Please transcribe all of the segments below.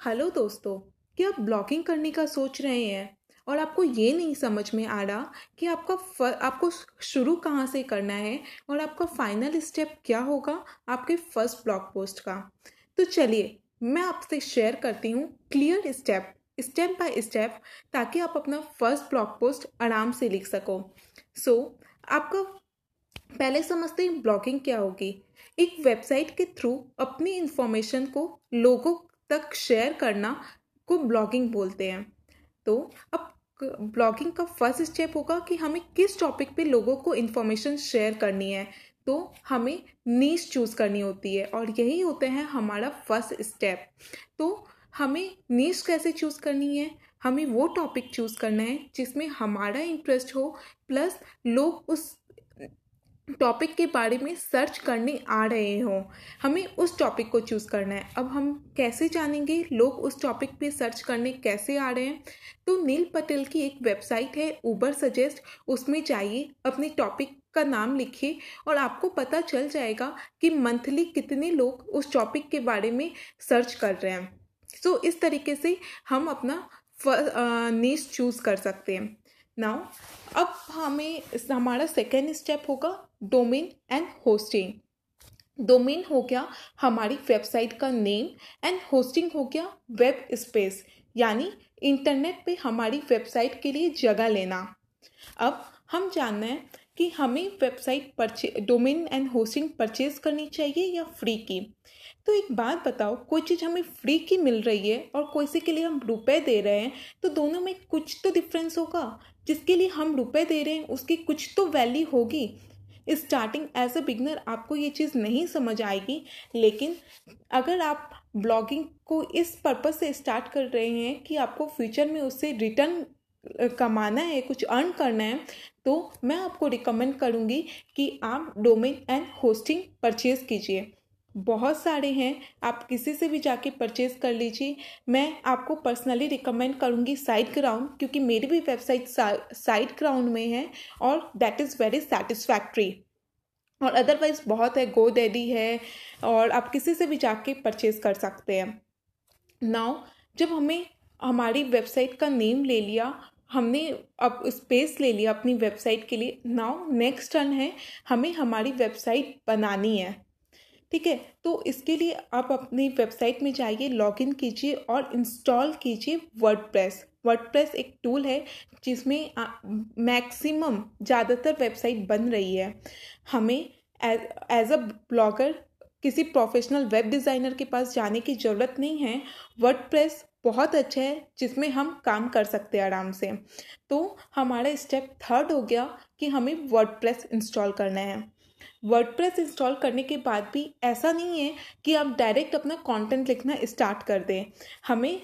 Hello दोस्तों क्या आप ब्लॉगिंग करने का सोच रहे हैं? और आपको ये नहीं समझ में आ रहा कि आपका फ, आपको शुरू कहाँ से करना है और आपका फाइनल स्टेप क्या होगा आपके फ़र्स्ट ब्लॉग पोस्ट का। तो चलिए मैं आपसे शेयर करती हूँ clear step step by step ताकि आप अपना फ़र्स्ट ब्लॉग पोस्ट आराम से लिख सको। सो so, आपका पहले समझते हैं ब्लॉगिंग क्या होगी। एक वेबसाइट के थ्रू अपनी इंफॉर्मेशन को लोगों तक शेयर करना को ब्लॉगिंग बोलते हैं। तो अब ब्लॉगिंग का फ़र्स्ट स्टेप होगा कि हमें किस टॉपिक पे लोगों को इन्फॉर्मेशन शेयर करनी है। तो हमें नीच चूज़ करनी होती है और यही होते हैं हमारा फ़र्स्ट स्टेप तो हमें नीच कैसे चूज़ करनी है? हमें वो टॉपिक चूज़ करना है जिसमें हमारा इंटरेस्ट हो प्लस लोग उस टॉपिक के बारे में सर्च करने आ रहे हों। हमें उस टॉपिक को चूज़ करना है। अब हम कैसे जानेंगे लोग उस टॉपिक पे सर्च करने कैसे आ रहे हैं? तो नील पटेल की एक वेबसाइट है ऊबर सजेस्ट उसमें जाइए अपने टॉपिक का नाम लिखिए और आपको पता चल जाएगा कि मंथली कितने लोग उस टॉपिक के बारे में सर्च कर रहे हैं। सो so, इस तरीके से हम अपना नीस चूज़ कर सकते हैं। नाउ अब हमें हमारा सेकेंड स्टेप होगा डोमेन एंड होस्टिंग। डोमेन हो गया हमारी वेबसाइट का नेम एंड होस्टिंग हो गया वेब स्पेस, यानी इंटरनेट पे हमारी वेबसाइट के लिए जगह लेना। अब हम जानना है कि हमें website purchase, domain and hosting purchase करनी चाहिए या फ्री की? तो एक बात बताओ, कोई चीज़ हमें फ्री की मिल रही है और कोई से के लिए हम रुपए दे रहे हैं तो दोनों में कुछ तो डिफरेंस होगा। जिसके लिए हम रुपए दे रहे हैं, उसकी कुछ तो वैल्यू होगी। स्टार्टिंग एज अ बिगनर आपको ये चीज़ नहीं समझ आएगी, लेकिन अगर आप ब्लॉगिंग को इस पर्पज़ से स्टार्ट कर रहे हैं कि आपको फ्यूचर में उससे रिटर्न कमाना है, कुछ अर्न करना है तो मैं आपको रिकमेंड करूँगी कि आप डोमेन एंड होस्टिंग परचेज़ कीजिए। बहुत सारे हैं, आप किसी से भी जाके परचेज कर लीजिए। मैं आपको पर्सनली रिकमेंड करूँगी साइड ग्राउंड क्योंकि मेरी भी वेबसाइट साइड ग्राउंड में है और दैट इज़ वेरी सेटिस्फैक्ट्री और अदरवाइज़ बहुत है गो डैडी है और आप किसी से भी जाके परचेज कर सकते हैं। नाउ जब हमें हमारी वेबसाइट का नेम ले लिया, हमने अब स्पेस ले लिया अपनी वेबसाइट के लिए नाउ नेक्स्ट टर्न है, हमें हमारी वेबसाइट बनानी है। ठीक है? तो इसके लिए आप अपनी वेबसाइट में जाइए, लॉगिन कीजिए और इंस्टॉल कीजिए वर्डप्रेस। वर्डप्रेस एक टूल है जिसमें मैक्सिमम ज़्यादातर वेबसाइट बन रही है। हमें एज अ ब्लॉगर किसी प्रोफेशनल वेब डिज़ाइनर के पास जाने की ज़रूरत नहीं है। वर्डप्रेस बहुत अच्छा है जिसमें हम काम कर सकते हैं आराम से। तो हमारा स्टेप थर्ड हो गया कि हमें वर्डप्रेस इंस्टॉल करना है। वर्डप्रेस इंस्टॉल करने के बाद भी ऐसा नहीं है कि आप डायरेक्ट अपना कंटेंट लिखना स्टार्ट कर दें। हमें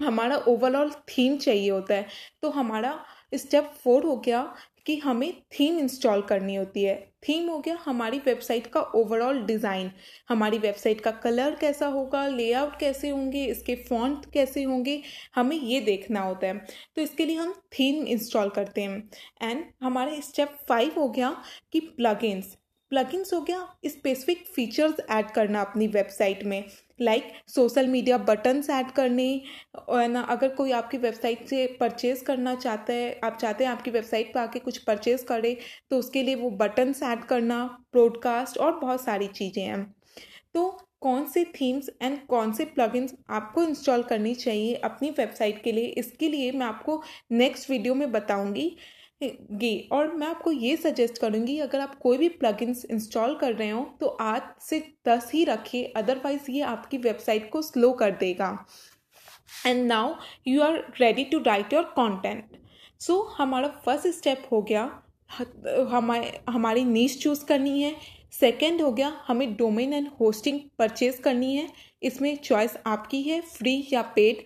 हमारा ओवरऑल थीम चाहिए होता है। तो हमारा स्टेप फोर हो गया। कि हमें थीम इंस्टॉल करनी होती है। थीम हो गया हमारी वेबसाइट का ओवरऑल डिज़ाइन हमारी वेबसाइट का कलर कैसा होगा लेआउट कैसे होंगे, इसके फॉन्ट कैसे होंगे, हमें ये देखना होता है। तो इसके लिए हम थीम इंस्टॉल करते हैं। एंड हमारा स्टेप फाइव हो गया कि प्लगइन्स प्लगइन्स हो गया स्पेसिफिक फीचर्स ऐड करना अपनी वेबसाइट में। Like social media buttons add करने, और ना अगर कोई आपकी वेबसाइट से परचेज़ करना चाहता है, आप चाहते हैं आपकी वेबसाइट पर आके कुछ परचेज़ करे तो उसके लिए वो बटन्स ऐड करना ब्रॉडकास्ट और बहुत सारी चीज़ें हैं। तो कौन से थीम्स एंड कौन से प्लगइन्स आपको इंस्टॉल करनी चाहिए अपनी वेबसाइट के लिए, इसके लिए मैं आपको नेक्स्ट वीडियो में बताऊँगी। गी और मैं आपको ये सजेस्ट करूँगी, अगर आप कोई भी प्लगइन्स इंस्टॉल कर रहे हो तो आठ से दस ही रखिए अदरवाइज़ ये आपकी वेबसाइट को स्लो कर देगा। And now you are ready to write your content so हमारा फ़र्स्ट स्टेप हो गया, हमारे, हमारी नीच चूज़ करनी है। सेकेंड हो गया, हमें डोमेन एंड होस्टिंग परचेज करनी है। इसमें चॉइस आपकी है फ्री या पेड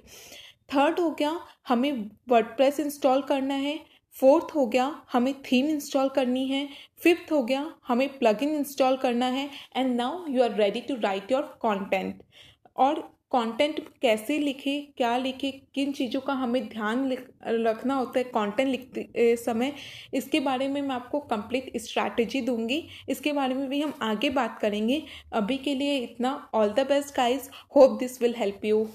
थर्ड हो गया, हमें वर्डप्रेस इंस्टॉल करना है। फोर्थ हो गया, हमें थीम इंस्टॉल करनी है। फिफ्थ हो गया, हमें प्लगइन इंस्टॉल करना है। And now you are ready to write your content और कंटेंट कैसे लिखे, क्या लिखे, किन चीज़ों का हमें ध्यान रखना होता है कंटेंट लिखते समय, इसके बारे में मैं आपको कंप्लीट स्ट्रैटेजी दूँगी। इसके बारे में भी हम आगे बात करेंगे। अभी के लिए इतना all the best guys hope this will help you